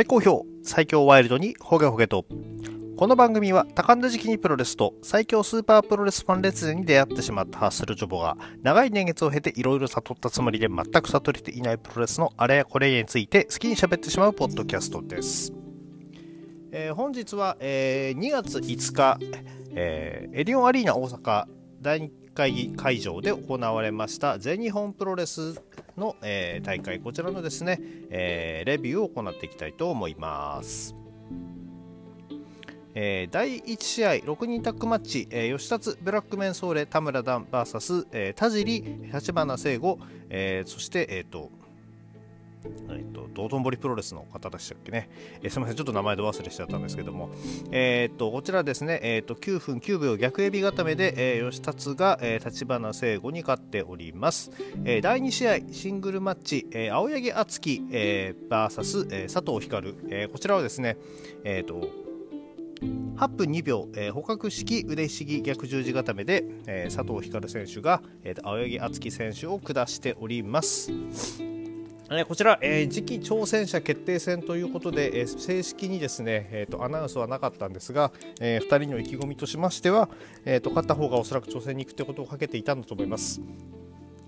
大好評最強ワイルドにホゲホゲと。この番組は多感な時期にプロレスと最強スーパープロレスファン列伝に出会ってしまったハッスルジョボが長い年月を経ていろいろ悟ったつもりで全く悟れていないプロレスのあれやこれについて好きに喋ってしまうポッドキャストです、えー本日は、えー2月5日、えーエディオンアリーナ大阪第2回会場で行われました全日本プロレスの、えー大会こちらのですね、えーレビューを行っていきたいと思います。えー第1試合6人タッグマッチ、えー吉達ブラックメンソーレ田村ダン VS、えー田尻立花聖吾、えーそして、えーとえー、と道頓堀プロレスの方でしたっけね、えーすみません。ちょっと名前で忘れしちゃったんですけども、えー、とこちらですね、えー、と9分9秒逆エビ固めで、えー吉達が、えー立花聖吾に勝っております、えー第2試合シングルマッチ、えー青柳敦樹、えー、VS、えー佐藤光、えーこちらはですね、えー、と8分2秒、えー捕獲式腕ひしぎ逆十字固めで、えー佐藤光選手が、えー青柳敦樹選手を下しております。えこちら、えー次期挑戦者決定戦ということで、えー正式にですね、えーとアナウンスはなかったんですが、え2人の意気込みとしましては、えーと勝った方がおそらく挑戦に行くということをかけていたんだと思います。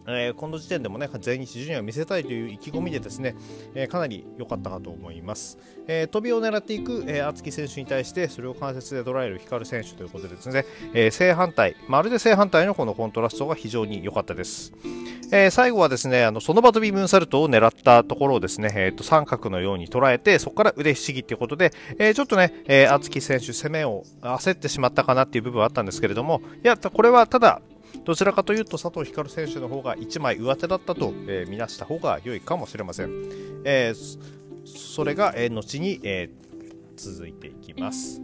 えーこの時点でもね全日ジュニアを見せたいという意気込みでですね、えーかなり良かったかと思います、えー飛びを狙っていく、えー、厚木選手に対してそれを関節で捉える光選手ということでですね、え正反対まるで正反対のこのコントラストが非常に良かったです。え最後はですねあのその場飛びムーンサルトを狙ったところをですね、えーと三角のように捉えてそこから腕ひしぎということで、えちょっとね、えー、厚木選手攻めを焦ってしまったかなっていう部分はあったんですけれどもいやこれはただどちらかというと佐藤光選手の方が1枚上手だったと、えー見なした方が良いかもしれません。えーそれが、えー後に、えー続いていきます。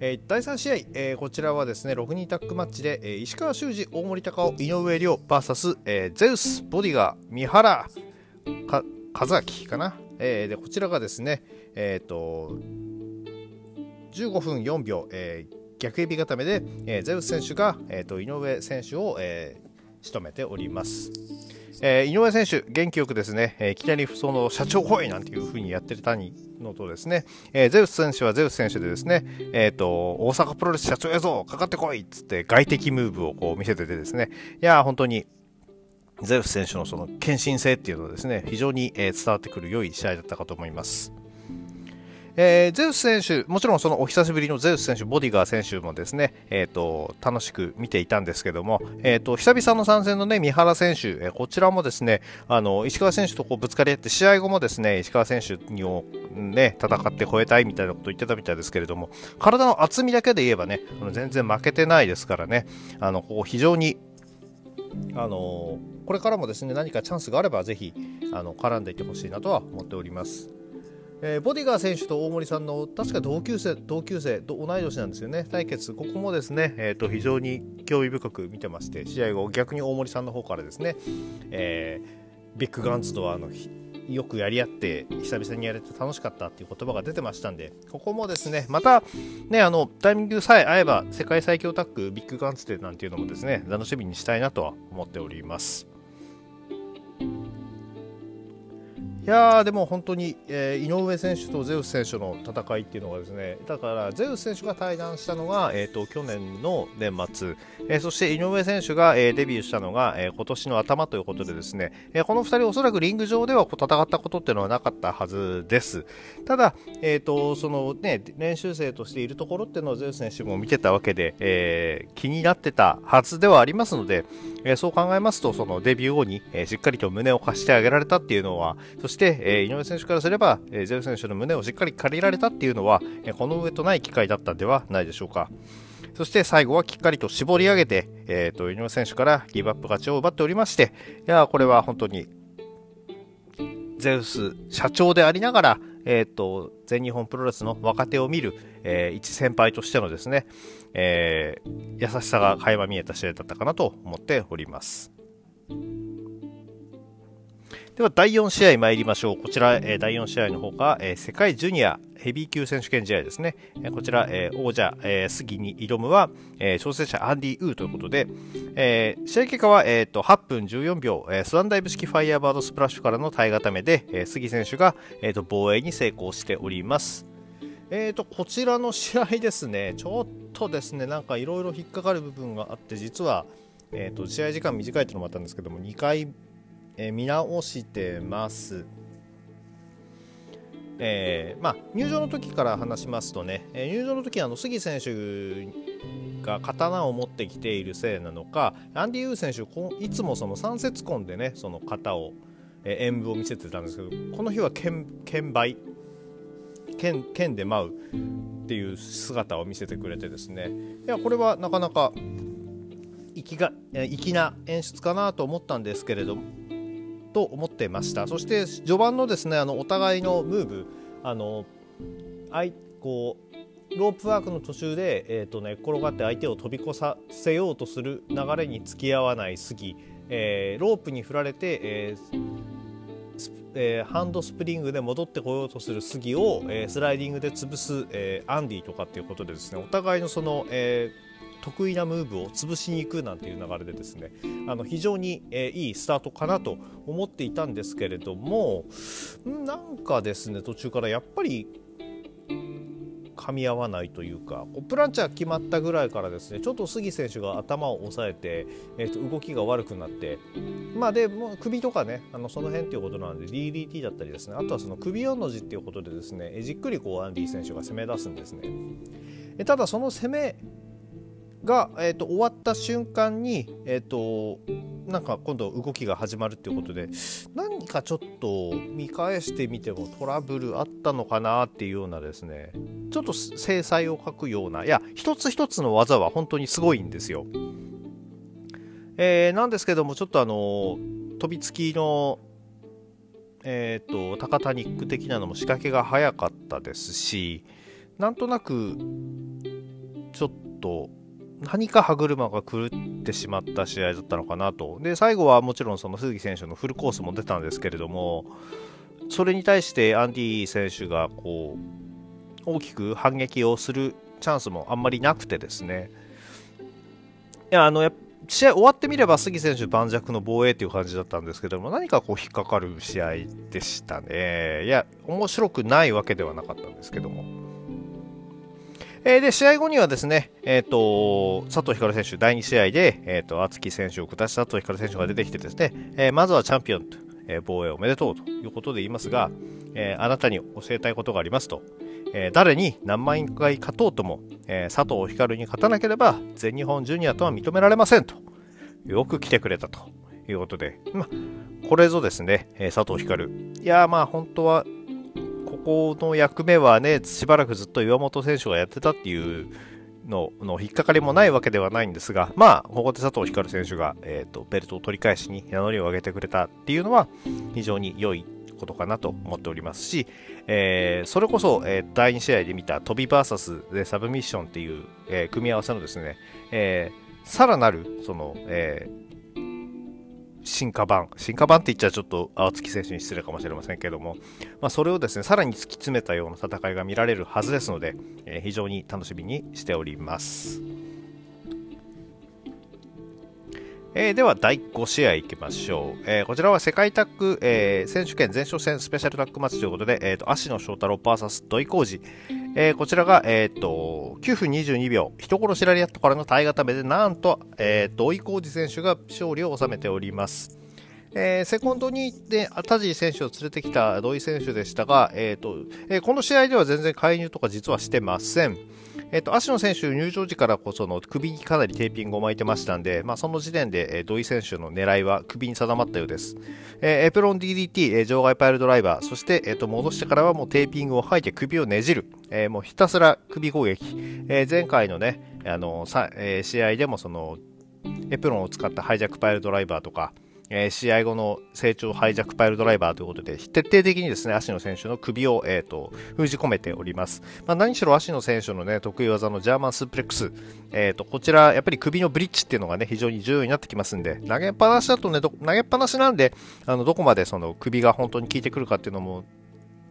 えー第3試合、えーこちらはですね6人タッグマッチで、えー石川修司、大森隆夫、井上亮 VS、えーゼウス、ボディガー、三原か和明かな、えーでこちらがですね、えー、と15分4秒、えー逆エビ固めで、えーゼウス選手が、えー、と井上選手を、えー仕留めております。えー井上選手、元気よくですね、えーいきなりその社長来いなんていう風にやってたのとですね、えーゼウス選手はゼウス選手でですね、えー、と大阪プロレス社長やぞ、かかってこいっつって外敵ムーブをこう見せててですね、いやー本当にゼウス選手のその献身性っていうのはですね、非常に、えー伝わってくる良い試合だったかと思います。えーゼウス選手、もちろんそのお久しぶりのゼウス選手、ボディガー選手もですね、えー、と楽しく見ていたんですけども、えー、と久々の参戦の、ね、三原選手、えーこちらもですねあの石川選手とこうぶつかり合って、試合後もですね石川選手にを、ね、戦って超えたいみたいなことを言ってたみたいですけれども、体の厚みだけで言えばね、全然負けてないですからね、あのこう非常にあのこれからもですね何かチャンスがあればぜひあの絡んでいってほしいなとは思っております。えーボディガー選手と大森さんの確か同級生同級生と同い年なんですよね。対決ここもですね、えー、と非常に興味深く見てまして試合後逆に大森さんの方からですね、えービッグガンズとはあのよくやり合って久々にやれて楽しかったっていう言葉が出てましたんでここもですねまたねあのタイミングさえ合えば世界最強タッグビッグガンズでなんていうのもですね楽しみにしたいなとは思っております。いやーでも本当に、えー井上選手とゼウス選手の戦いっていうのがですねだからゼウス選手が対談したのが、えー、と去年の年末、えーそして井上選手が、えーデビューしたのが、え今年の頭ということでですね、えこの2人おそらくリング上では戦ったことっていうのはなかったはずです。ただ、えー、とそのね練習生としているところっていうのをゼウス選手も見てたわけで、え気になってたはずではありますので、えそう考えますとそのデビュー後に、えしっかりと胸を貸してあげられたっていうのはそして、してえー井上選手からすれば、えーゼウス選手の胸をしっかり借りられたっていうのは、えーこの上とない機会だったんではないでしょうかそして最後はきっかりと絞り上げて、えー、と井上選手からギブアップ勝ちを奪っておりましていやこれは本当にゼウス社長でありながら、えー、と全日本プロレスの若手を見る、えー一先輩としてのですね、えー優しさが垣間見えた試合だったかなと思っております。では第4試合参りましょう。こちら、えー、第4試合の方が、えー、世界ジュニアヘビー級選手権試合ですね。えー、こちら、え、王者、え、杉に挑むは、え、挑戦者アンディ・ウーということで、え、試合結果は、えーと、8分14秒、え、スワンダイブ式ファイヤーバードスプラッシュからの体固めで、え、杉選手が、えーと、防衛に成功しております。えーと、こちらの試合ですね、ちょっとですね、なんかいろいろ引っかかる部分があって、実は、えーと試合時間短いというのもあったんですけども、2回えー、見直してます。えーまあ、入場の時から話しますとね、えー、入場の時あの杉選手が刀を持ってきているせいなのかアンディ・ユー選手いつもその三節棍でねその型を、えー、演舞を見せてたんですけどこの日は剣剣梅剣剣で舞うっていう姿を見せてくれてですねいやこれはなかなか粋が粋な演出かなと思ったんですけれどもと思ってました。そして序盤のですねあのお互いのムーブあのあいこうロープワークの途中で、えーとね、転がって相手を飛び越させようとする流れに付き合わない杉、えー、ロープに振られて、えーえー、ハンドスプリングで戻ってこようとする杉を、えー、スライディングで潰す、えー、アンディとかっていうことでですねお互いのその、えー、得意なムーブを潰しに行くなんていう流れでですねあの非常に、え、いいスタートかなと思っていたんですけれどもなんかですね途中からやっぱり噛み合わないというかプランチャー決まったぐらいからですねちょっと杉選手が頭を押さえて、えー、と動きが悪くなってまあでもう首とかねあのその辺っていうことなので DDT だったりですねあとはその首4の字っていうことでですねじっくりこうアンディ選手が攻め出すんですね。ただその攻めが、えーと、終わった瞬間に、えーと、なんか今度動きが始まるっていうことで何かちょっと見返してみてもトラブルあったのかなっていうようなですねちょっと制裁を書くようないや一つ一つの技は本当にすごいんですよ。えー、なんですけどもちょっとあの飛びつきのえっ、ー、とタカタニック的なのも仕掛けが早かったですしなんとなくちょっと何か歯車が狂ってしまった試合だったのかなと。で、最後はもちろんその鈴木選手のフルコースも出たんですけれども、それに対してアンディ選手がこう大きく反撃をするチャンスもあんまりなくてですね。いや、あの、試合終わってみれば杉選手盤石の防衛という感じだったんですけども何かこう引っかかる試合でしたね。いや、面白くないわけではなかったんですけども。えー、で、試合後にはですね、えっ、ー、と、佐藤光選手、第2試合で、えっ、ー、と、厚木選手を下した佐藤光選手が出てきてですね、えまずはチャンピオンと、え防衛おめでとうということで言いますが、えあなたに教えたいことがありますと、え誰に何万回勝とうとも、え佐藤光に勝たなければ全日本ジュニアとは認められませんと、よく来てくれたということで、まこれぞですね、え佐藤光。いやまあ本当はこの役目はね、しばらくずっと岩本選手がやってたっていうのの引っかかりもないわけではないんですが、まあ、ここで佐藤光選手が、えーと、ベルトを取り返しに名乗りを上げてくれたっていうのは、非常に良いことかなと思っておりますし、えー、それこそ、えー、第2試合で見た飛び VS でサブミッションっていう、えー、組み合わせのですね、えさらなるその、え進化版、進化版って言っちゃちょっと青月選手に失礼かもしれませんけども、まあ、それをですね、さらに突き詰めたような戦いが見られるはずですので、えー、非常に楽しみにしております。えー、では第5試合いきましょう。えー、こちらは世界タッグ、えー、選手権前哨戦スペシャルタッグマッチということで、えーと、芦野翔太郎 VS 土井浩二。えー、こちらが、えーと、9分22秒、人殺しラリアットからの耐え固めで、なんと、えー、土井浩二選手が勝利を収めております。えー、セコンドにで田尻選手を連れてきた土井選手でしたが、えーとえー、この試合では全然介入とか実はしてません。えっ、と、足野選手入場時からこその首にかなりテーピングを巻いてましたんで、まあ、その時点で、えー、土井選手の狙いは首に定まったようです。えー、エプロン DDT、えー、場外パイルドライバー、そして、えー、と戻してからはもうテーピングを吐いて首をねじる、えー、もうひたすら首攻撃、えー、前回のね、あのさえー、試合でもそのエプロンを使ったハイジャックパイルドライバーとか、えー、試合後の成長ハイジャックパイルドライバーということで、徹底的にですね、足野選手の首を、えーと、封じ込めております。まあ、何しろ足野選手のね、得意技のジャーマンスープレックス、えーと、こちら、やっぱり首のブリッジっていうのがね、非常に重要になってきますんで、投げっぱなしだとね、投げっぱなしなんで、あのどこまでその首が本当に効いてくるかっていうのも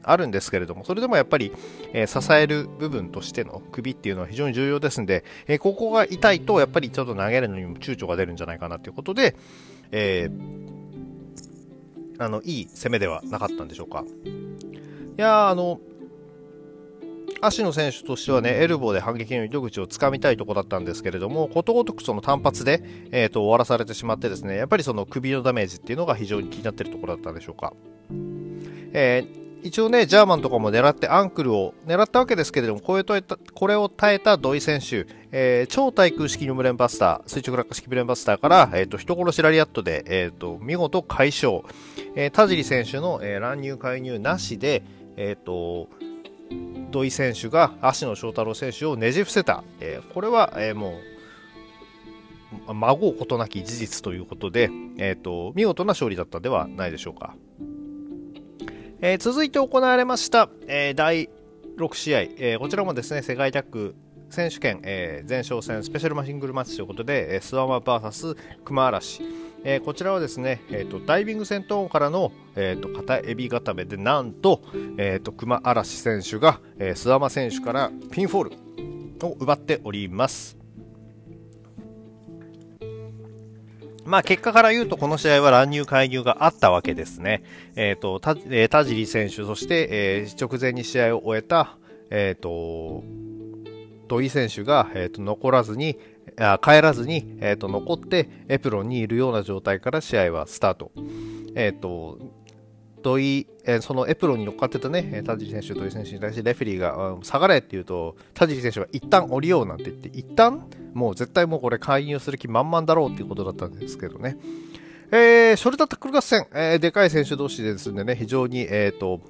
あるんですけれども、それでもやっぱり、えー、支える部分としての首っていうのは非常に重要ですんで、えー、ここが痛いと、やっぱりちょっと投げるのにも躊躇が出るんじゃないかなということで、えー、あの、いい攻めではなかったんでしょうか？いやあの、足野選手としてはね、エルボーで反撃の糸口をつかみたいところだったんですけれども、ことごとくその単発で、えーと終わらされてしまってですね、やっぱりその首のダメージっていうのが非常に気になってるところだったんでしょうか？えー一応ね、ジャーマンとかも狙ってアンクルを狙ったわけですけれども、これこれを耐えた土井選手、えー、超対空式のブレンバスター、垂直落下式ブレンバスターから、えーと、人殺しラリアットで、えーと、見事解消、えー、田尻選手の、えー、乱入介入なしで、えーと、土井選手が芦野翔太郎選手をねじ伏せた、えー、これは、えー、もう孫うことなき事実ということで、えーと見事な勝利だったんではないでしょうか。えー、続いて行われました、えー、第6試合、えー、こちらもですね世界タッグ選手権、え、前哨戦スペシャルマシングルマッチということで、えー、スワマー VS 熊嵐、えー、こちらはですね、えーと、ダイビング戦闘からの、えーと、片エビ固めでなんと,、えーと、熊嵐選手が、えー、諏訪間選手からピンフォールを奪っております。まあ結果から言うとこの試合は乱入介入があったわけですね。えっ、ー、と、田、えー、田尻選手、そして、えー、直前に試合を終えた、えっ、ー、と、土井選手が、えーと、残らずに、あ帰らずに、えーと、残ってエプロンにいるような状態から試合はスタート。えっ、ー、と、土井、えー、そのエプロンに乗っかってたね、田尻選手、土井選手に対してレフェリーが、下がれって言うと、田尻選手は一旦降りようなんて言って、一旦もう絶対もうこれ介入する気満々だろうっていうことだったんですけどね。えー、ショルダータックル合戦、えー、でかい選手同士ですんでね、非常に、えっ、ー、と、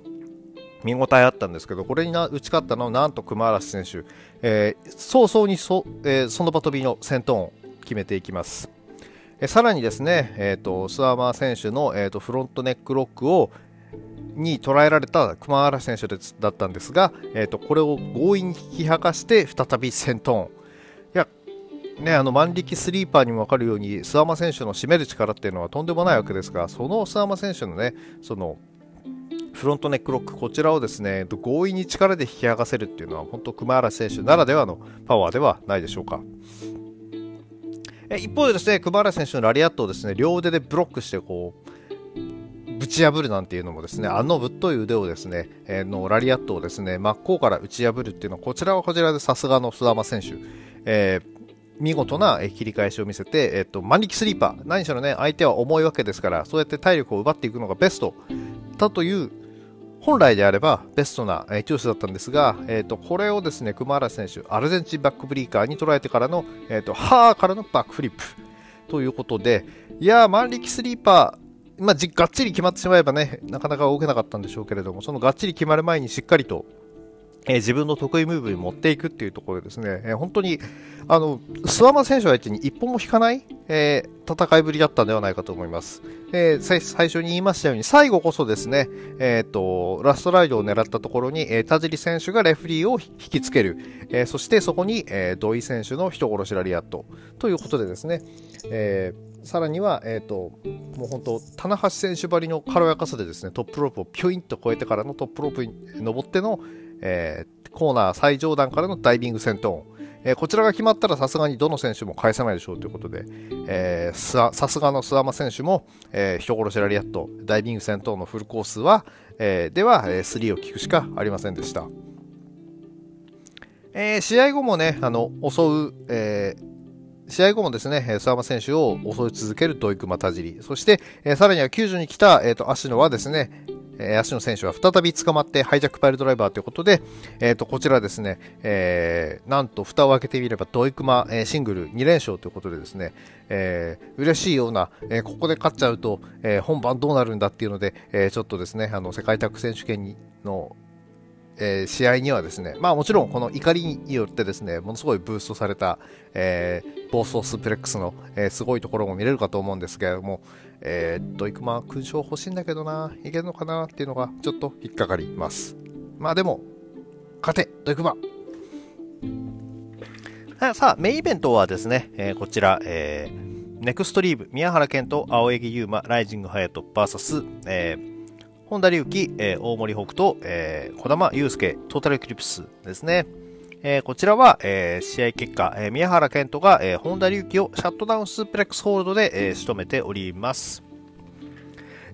見応えあったんですけど、これに打ち勝ったのはなんと熊嵐選手、えー、早々にそ,、えー、その場飛びの先頭を決めていきます。え、さらにですね、えーと、スワーマー選手の、えーと、フロントネックロックをに捉えられた熊原選手だったんですが、えーと、これを強引に引き剥がして再び先頭いやね、あの万力スリーパーにも分かるように諏訪間選手の締める力っていうのはとんでもないわけですがその諏訪間選手のねそのフロントネックロックこちらをですね強引に力で引き剥がせるっていうのは本当熊原選手ならではのパワーではないでしょうか。え一方でですね熊原選手のラリアットをですね両腕でブロックしてこうぶち破るなんていうのもですねあのぶっとい腕をですね、えー、のラリアットをですね真っ向から打ち破るっていうのはこちらはこちらでさすがの須山選手、えー見事な切り返しを見せて、えっと、万力スリーパー、何しろね、相手は重いわけですから、そうやって体力を奪っていくのがベストだという、本来であればベストな、えー、チョイスだったんですが、えーと、これをですね、熊原選手、アルゼンチンバックブリーカーに捉えてからの、えーと、ハーからのバックフリップということで、いやー、万力スリーパー、まあ、がっちり決まってしまえばね、なかなか動けなかったんでしょうけれども、そのがっちり決まる前にしっかりと、えー、自分の得意ムーブに持っていくっていうところですね、えー、本当に、あの、諏訪間選手相手に一歩も引かない、えー、戦いぶりだったんではないかと思います。え最初に言いましたように、最後こそですね、えっ、と、ラストライドを狙ったところに、え田尻選手がレフリーを引きつける、えそしてそこに、え土井選手の人殺しラリアットということでですね、えーさらには、えーと、もう本当、棚橋選手ばりの軽やかさでですねトップロープをピュインと越えてからのトップロープに登っての、えー、コーナー最上段からのダイビング戦闘、えー、こちらが決まったらさすがにどの選手も返さないでしょうということで、えー、さすがの諏訪間選手も、えー、人殺しラリアット、ダイビング戦闘のフルコースは、えー、では、えー、3を聞くしかありませんでした。えー、試合後もね、あの襲う、えー試合後もですね、諏訪間選手を襲い続ける土井熊田尻。そして、えー、さらには救助に来た、えーと、芦野はですね、えー、芦野選手は再び捕まってハイジャックパイルドライバーということで、えーと、こちらですね、えー、なんと蓋を開けてみれば土井熊、えー、シングル2連勝ということでですね、えー、嬉しいような、えー、ここで勝っちゃうと、えー、本番どうなるんだっていうので、えー、ちょっとですね、あの世界タッグ選手権にのえー、試合にはですね、まあもちろんこの怒りによってですね、ものすごいブーストされた、えー、暴走スープレックスの、えー、すごいところも見れるかと思うんですけれども、えー、っと、いくま勲章欲しいんだけどな、いけるのかなっていうのがちょっと引っかかります。まあでも、勝て、ドイクマさあ、メインイベントはですね、えー、こちら、えー、ネクストリーブ、宮原健人、青柳優馬、ライジングハヤト、バーサス、えー、本田隆起、えー、大森北斗、えー、小玉祐介、トータルエクリプスですね。えー、こちらは、えー、試合結果、えー、宮原健人が、えー、本田隆起をシャットダウンスープレックスホールドで、えー、仕留めております。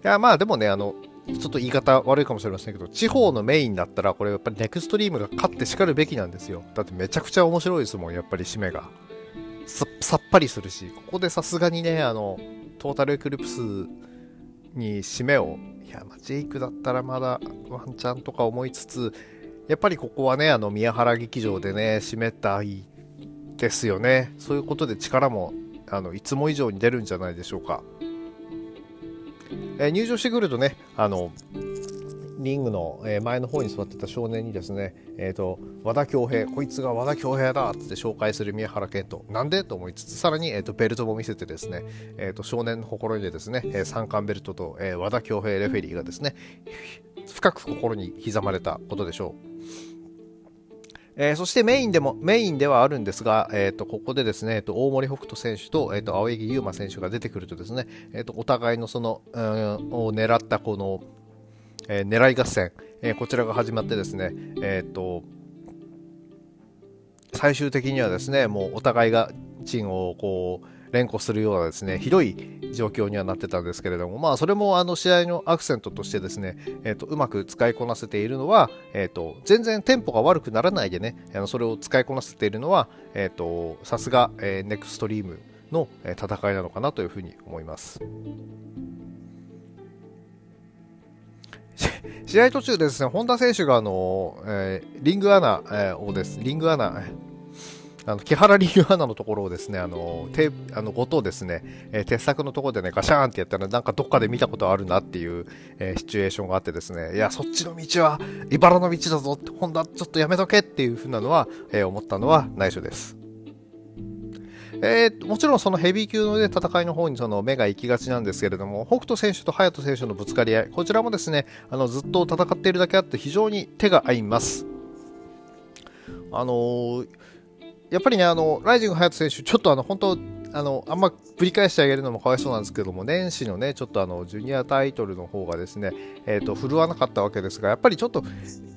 いや、まあでもね、あの、ちょっと言い方悪いかもしれませんけど、地方のメインだったら、これやっぱりネクストリームが勝ってしかるべきなんですよ。だってめちゃくちゃ面白いですもん、やっぱり締めが。さっぱりするし、ここでさすがにね、あの、トータルエクリプスに締めを、いや、まあ、ジェイクだったらまだワンチャンとか思いつつ、やっぱりここはね、あの宮原劇場でね、締めたいですよね。そういうことで力もあのいつも以上に出るんじゃないでしょうか。えー、入場してくるとね、あのリングの前の方に座ってた少年にですね、えーと、和田恭平こいつが和田恭平だって紹介する宮原健人なんでと思いつつさらに、えーと、ベルトも見せてですね、えーと、少年の心にでですね、えー、三冠ベルトと、えー、和田恭平レフェリーがですね深く心に刻まれたことでしょう。えー、そしてメインでも、メインではあるんですが、えっ、ー、と、ここでですね、えっ、ー、と、大森北斗選手と、えっ、と、青柳優馬選手が出てくるとですね、えっ、と、お互いのその、うん、を狙ったこの、え狙い合戦、えこちらが始まってですね、えっ、と、最終的にはですね、もうお互いがチンをこう、連呼するようなですね、ひどい状況にはなってたんですけれども、まあ、それもあの試合のアクセントとしてですね、えっ、ー、と、うまく使いこなせているのは、えっ、ー、と、全然テンポが悪くならないでね、あのそれを使いこなせているのは、えっ、ー、と、さすが、えー、ネクストリームの戦いなのかなというふうに思います。試合途中でですね、本田選手があの、えー、リングアナ、えー、をです、リングアナ、あの木原リーグアナのところをですね、あの、手、あの、ごとですね、えー、鉄柵のところでね、ガシャーンってやったら、なんかどっかで見たことあるなっていう、えー、シチュエーションがあってですね、いや、そっちの道は、茨の道だぞって、ほんだ、ちょっとやめとけっていうふうなのは、えー、思ったのは内緒です。えー、もちろんそのヘビー級の、ね、戦いの方にその目が行きがちなんですけれども、北斗選手と隼人選手のぶつかり合い、こちらもですね、あのずっと戦っているだけあって非常に手が合います。あのー、やっぱりね、あの、ライジング隼人選手、ちょっとあの、本当あの、あんま繰り返してあげるのもかわいそうなんですけども、年始のね、ちょっとあの、ジュニアタイトルの方がですね、えっ、ー、と、振るわなかったわけですが、やっぱりちょっと、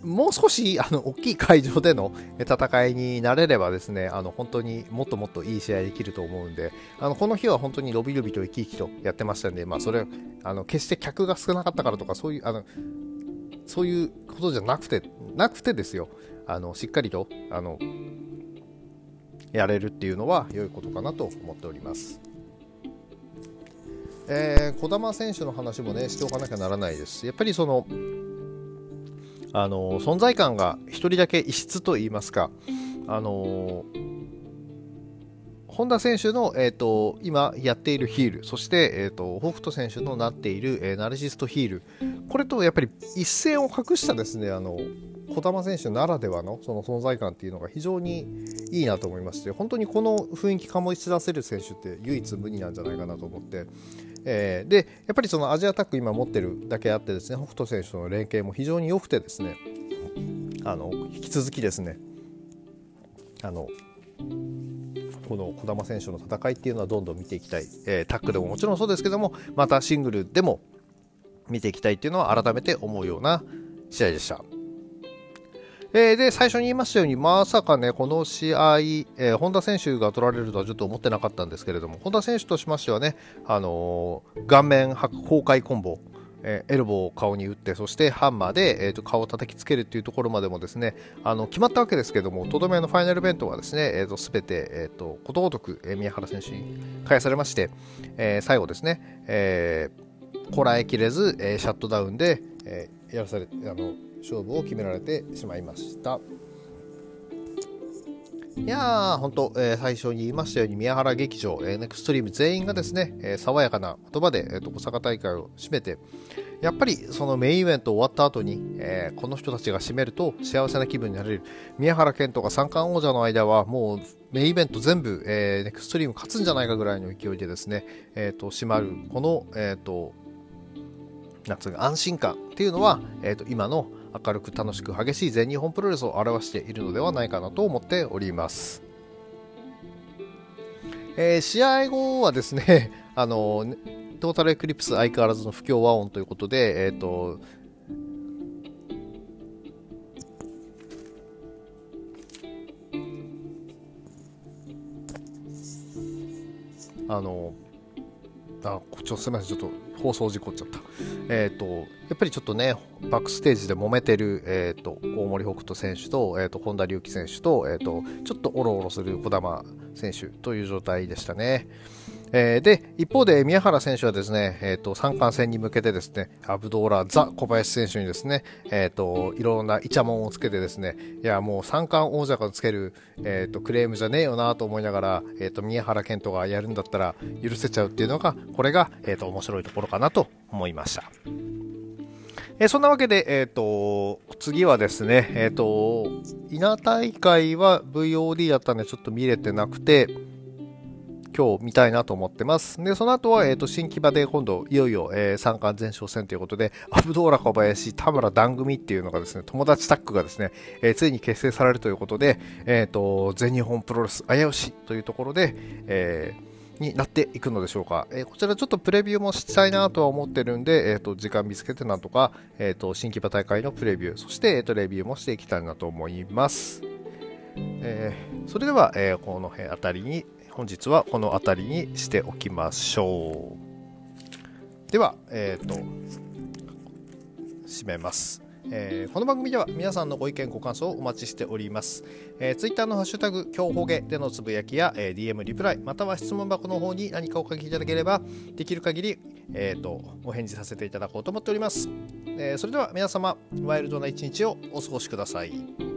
もう少し、あの、大きい会場での戦いになれればですね、あの、本当にもっともっといい試合できると思うんで、あの、この日は本当に伸び伸びと生き生きとやってましたんで、まあ、それ、あの、決して客が少なかったからとか、そういう、あの、そういうことじゃなくて、なくてですよ、あの、しっかりと、あの、やれるっていうのは良いことかなと思っております。えー、児玉選手の話もねしておかなきゃならないです。やっぱりそのあの存在感が1人だけ異質といいますか、あの本田選手の、えーと、今やっているヒール、そして、えーと、北斗選手のなっている、えー、ナルシストヒール、これとやっぱり一線を画したですねあの児玉選手ならではのその存在感っていうのが非常にいいなと思いまして本当にこの雰囲気醸し出せる選手って唯一無二なんじゃないかなと思って、えー、でやっぱりそのアジアタック今持ってるだけあってですね北斗選手との連携も非常に良くてですねあの引き続きですねあのこの児玉選手の戦いっていうのはどんどん見ていきたい、えー、タッグでももちろんそうですけどもまたシングルでも見ていきたいっていうのは改めて思うような試合でした。えー、で、最初に言いましたように、まさかね、この試合、えー、本田選手が取られるとはちょっと思ってなかったんですけれども、本田選手としましてはね、あのー、顔面崩壊コンボ、えー、エルボーを顔に打って、そしてハンマーで、えーと、顔を叩きつけるっていうところまでもですね、あの決まったわけですけども、とどめのファイナルベントはですね、えーと、全て、えーと、ことごとく、えー、宮原選手に返されまして、えー、最後ですね、えー、こらえきれず、えー、シャットダウンで、えー、やらされあの勝負を決められてしまいました。いやー、本当、えー、最初に言いましたように、宮原劇場、えー、ネクストリーム全員がですね、えー、爽やかな言葉で、えーと、小坂大会を締めて、やっぱりそのメインイベント終わった後に、えー、この人たちが締めると幸せな気分になれる。宮原健人が三冠王者の間は、もうメインイベント全部、えー、ネクストリーム勝つんじゃないかぐらいの勢いでですね、えーと、締まる、この、えっ、ー、と、なんつうか安心感っていうのは、えーと今の明るく楽しく激しい全日本プロレスを表しているのではないかなと思っております。えー、試合後はですね、あのトータルエクリプス相変わらずの不協和音ということで、えっ、ー、と、あの、あ、ちょすみません、ちょっと放送事故っちゃった。えっ、ー、と、やっぱりちょっとね、バックステージで揉めてる、えっ、ー、と、大森北斗選手と、えっ、ー、と、本田隆起選手と、えっ、と、ちょっとおろおろする児玉選手という状態でしたね。えー、で、一方で宮原選手はですね、えっ、ー、と、三冠戦に向けてですね、アブドーラ・ザ・小林選手にですね、えっ、ー、と、いろんなイチャモンをつけてですね、いや、もう三冠王者がつける、えっ、と、クレームじゃねえよなと思いながら、えっ、と、宮原健人がやるんだったら許せちゃうっていうのが、これが、えっ、と、面白いところかなと思いました。えそんなわけで、えっ、と、次はですね、えっ、と、稲大会は VOD だったんでちょっと見れてなくて、今日見たいなと思ってます。で、その後は、えっ、ー、と、新木場で今度、いよいよ、えー、三冠前哨戦ということで、アブドーラ小林、田村段組っていうのがですね、友達タッグがですね、えー、ついに結成されるということで、えっ、と、全日本プロレス危うしというところで、え、になっていくのでしょうか、え、こちらちょっとプレビューもしたいなとは思ってるんで、えーと、時間見つけてなんとか、えーと、新木場大会のプレビューそして、えーとレビューもしていきたいなと思います、えー、それでは、えー、この辺あたりに本日はこの辺りにしておきましょう。では、えっ、ー、と、締めます。えー、この番組では皆さんのご意見ご感想をお待ちしております、えー、ツイッターのハッシュタグ今日ほげでのつぶやきや、えー、DM リプライまたは質問箱の方に何かお書きいただければできる限り、えーと、お返事させていただこうと思っております、えー、それでは皆様ワイルドな一日をお過ごしください